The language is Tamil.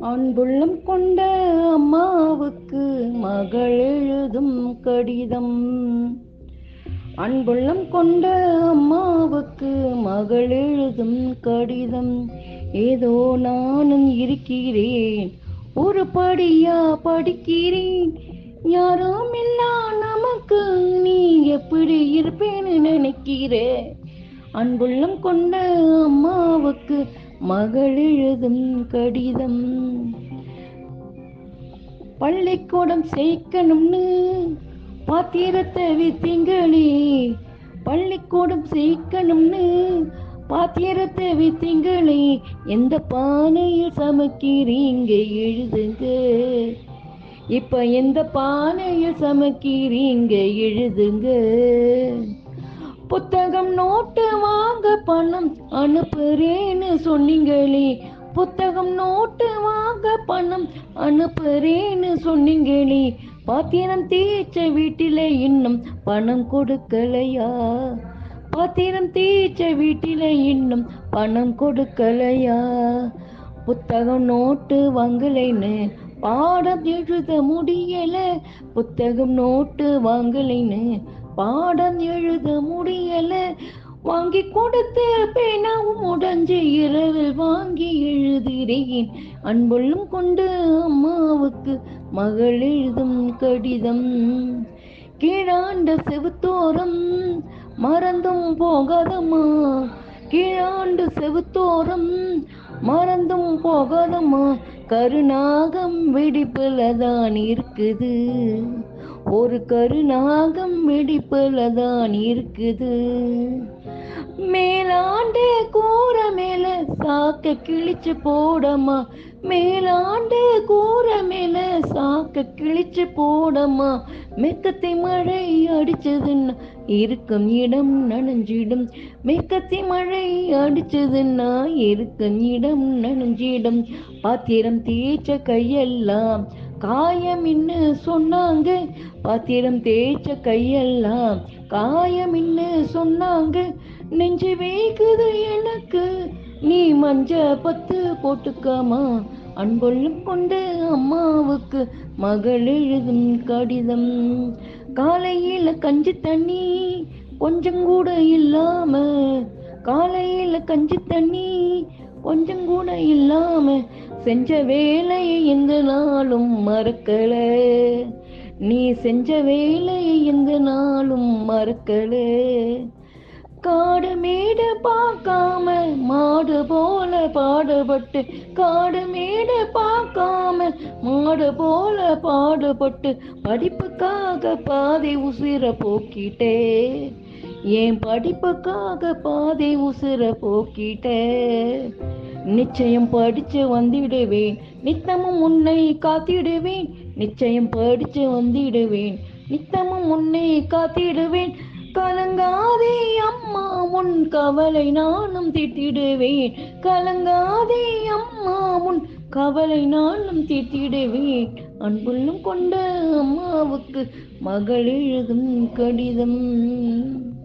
அன்புள்ளம் கொண்ட அம்மாவுக்கு மகள் எழுதும் கடிதம். அன்புள்ளம் கொண்ட அம்மாவுக்கு மகள் எழுதும் கடிதம். ஏதோ நானும் இருக்கிறேன் ஒரு படியா படிக்கிறேன். யாரும் இல்லா நமக்கு நீ எப்படி இருப்பேன்னு நினைக்கிறே? அன்புள்ளம் கொண்ட அம்மாவுக்கு மகள் எழுதும் கடிதம். பள்ளிக்கூடம் செய்க்கணும்னு பாத்திரத்தை வித்திங்களே பள்ளிக்கூடம் செய்க்கணும்னு பாத்திரத்தை வித்திங்களே எந்த பானையில் சமைக்கிறீங்க எழுதுங்க. இப்ப எந்த பானையில் சமைக்கிறீங்க எழுதுங்க. புத்தகம் நோட்டு வாங்க பணம் அனுப்புறேன்னு சொன்னீங்களே. புத்தகம் நோட்டு வாங்க பணம் அனுப்புறேன்னு சொன்னீங்களே. பாத்திரம் தேய்ச்ச வீட்டில இன்னும் பணம் கொடுக்கலையா? பாத்திரம் தேய்ச்ச வீட்டில இன்னும் பணம் கொடுக்கலையா? புத்தகம் நோட்டு வாங்கலைன்னு பாடம் எழுத முடியல. புத்தகம் நோட்டு வாங்கலைன்னு பாடம் எழுத முடியல. வாங்கி கொடுத்த பேனாவும் உடஞ்சு இரவில் வாங்கி எழுதுகிறேன். அன்புள்ளும் கொண்டு அம்மாவுக்கு மகள் எழுதும் கடிதம். கீழாண்ட செவுத்தோரம் மறந்தும் போகாதம்மா. கீழாண்டு செவுத்தோரம் மறந்தும் போகாதம்மா. கருநாகம் வெடிப்புல தான் இருக்குது. ஒரு கருநாகம் வெடிப்பலதான் இருக்குது. மேலாண்டு கூற மேல சாக்க கிழிச்சு போடமா? மேலாண்டு கூற மேல சாக்க கிழிச்சு போடமா? மெக்கத்தை மழை அடிச்சதுன்னா இருக்கும் இடம் நனைஞ்சிடும். மெக்கத்தை மழை அடிச்சதுன்னா இருக்கும் இடம் நனைஞ்சிடும். பாத்திரம் தேய்ச்ச கையெல்லாம் காயமின்னு சொன்னாங்க. பாத்திரம் தேய்ச்ச கையெல்லாம் காயமின்னு சொன்னாங்க. நெஞ்சு வேகுது எனக்கு. நீ மஞ்ச பத்து போட்டுக்காமா. அன்பொள்ளும் கொண்டு அம்மாவுக்கு மகள் எழுதும் கடிதம். காலையில் கஞ்சி தண்ணி கொஞ்சம் கூட இல்லாம காலையில் கஞ்சி தண்ணி கொஞ்சம் கூட இல்லாம செஞ்ச வேலையை எந்த நாளும் மறக்கல. நீ செஞ்ச வேலையை எந்த நாளும் மறக்கல. காடு மேடு பார்க்காம மாடு போல பாடுபட்டு காடு மேடு பார்க்காம மாடு போல பாடுபட்டு படிப்புக்காக பாதை உசிர போக்கிட்டே. என் படிப்புக்காக பாதை உசுர போக்கிட்ட. நிச்சயம் படிச்சு வந்திடுவேன். நித்தமும் உன்னை காத்திடுவேன். நிச்சயம் படிச்சு வந்திடுவேன். நித்தமும் உன்னை காத்திடுவேன். கலங்காதே அம்மா உன் கவலை நானும் திட்டிடுவேன். கலங்காதே அம்மா உன் கவலை நானும் திட்டிடுவேன். அன்புள்ளும் கொண்ட அம்மாவுக்கு மகள் எழுதும் கடிதம்.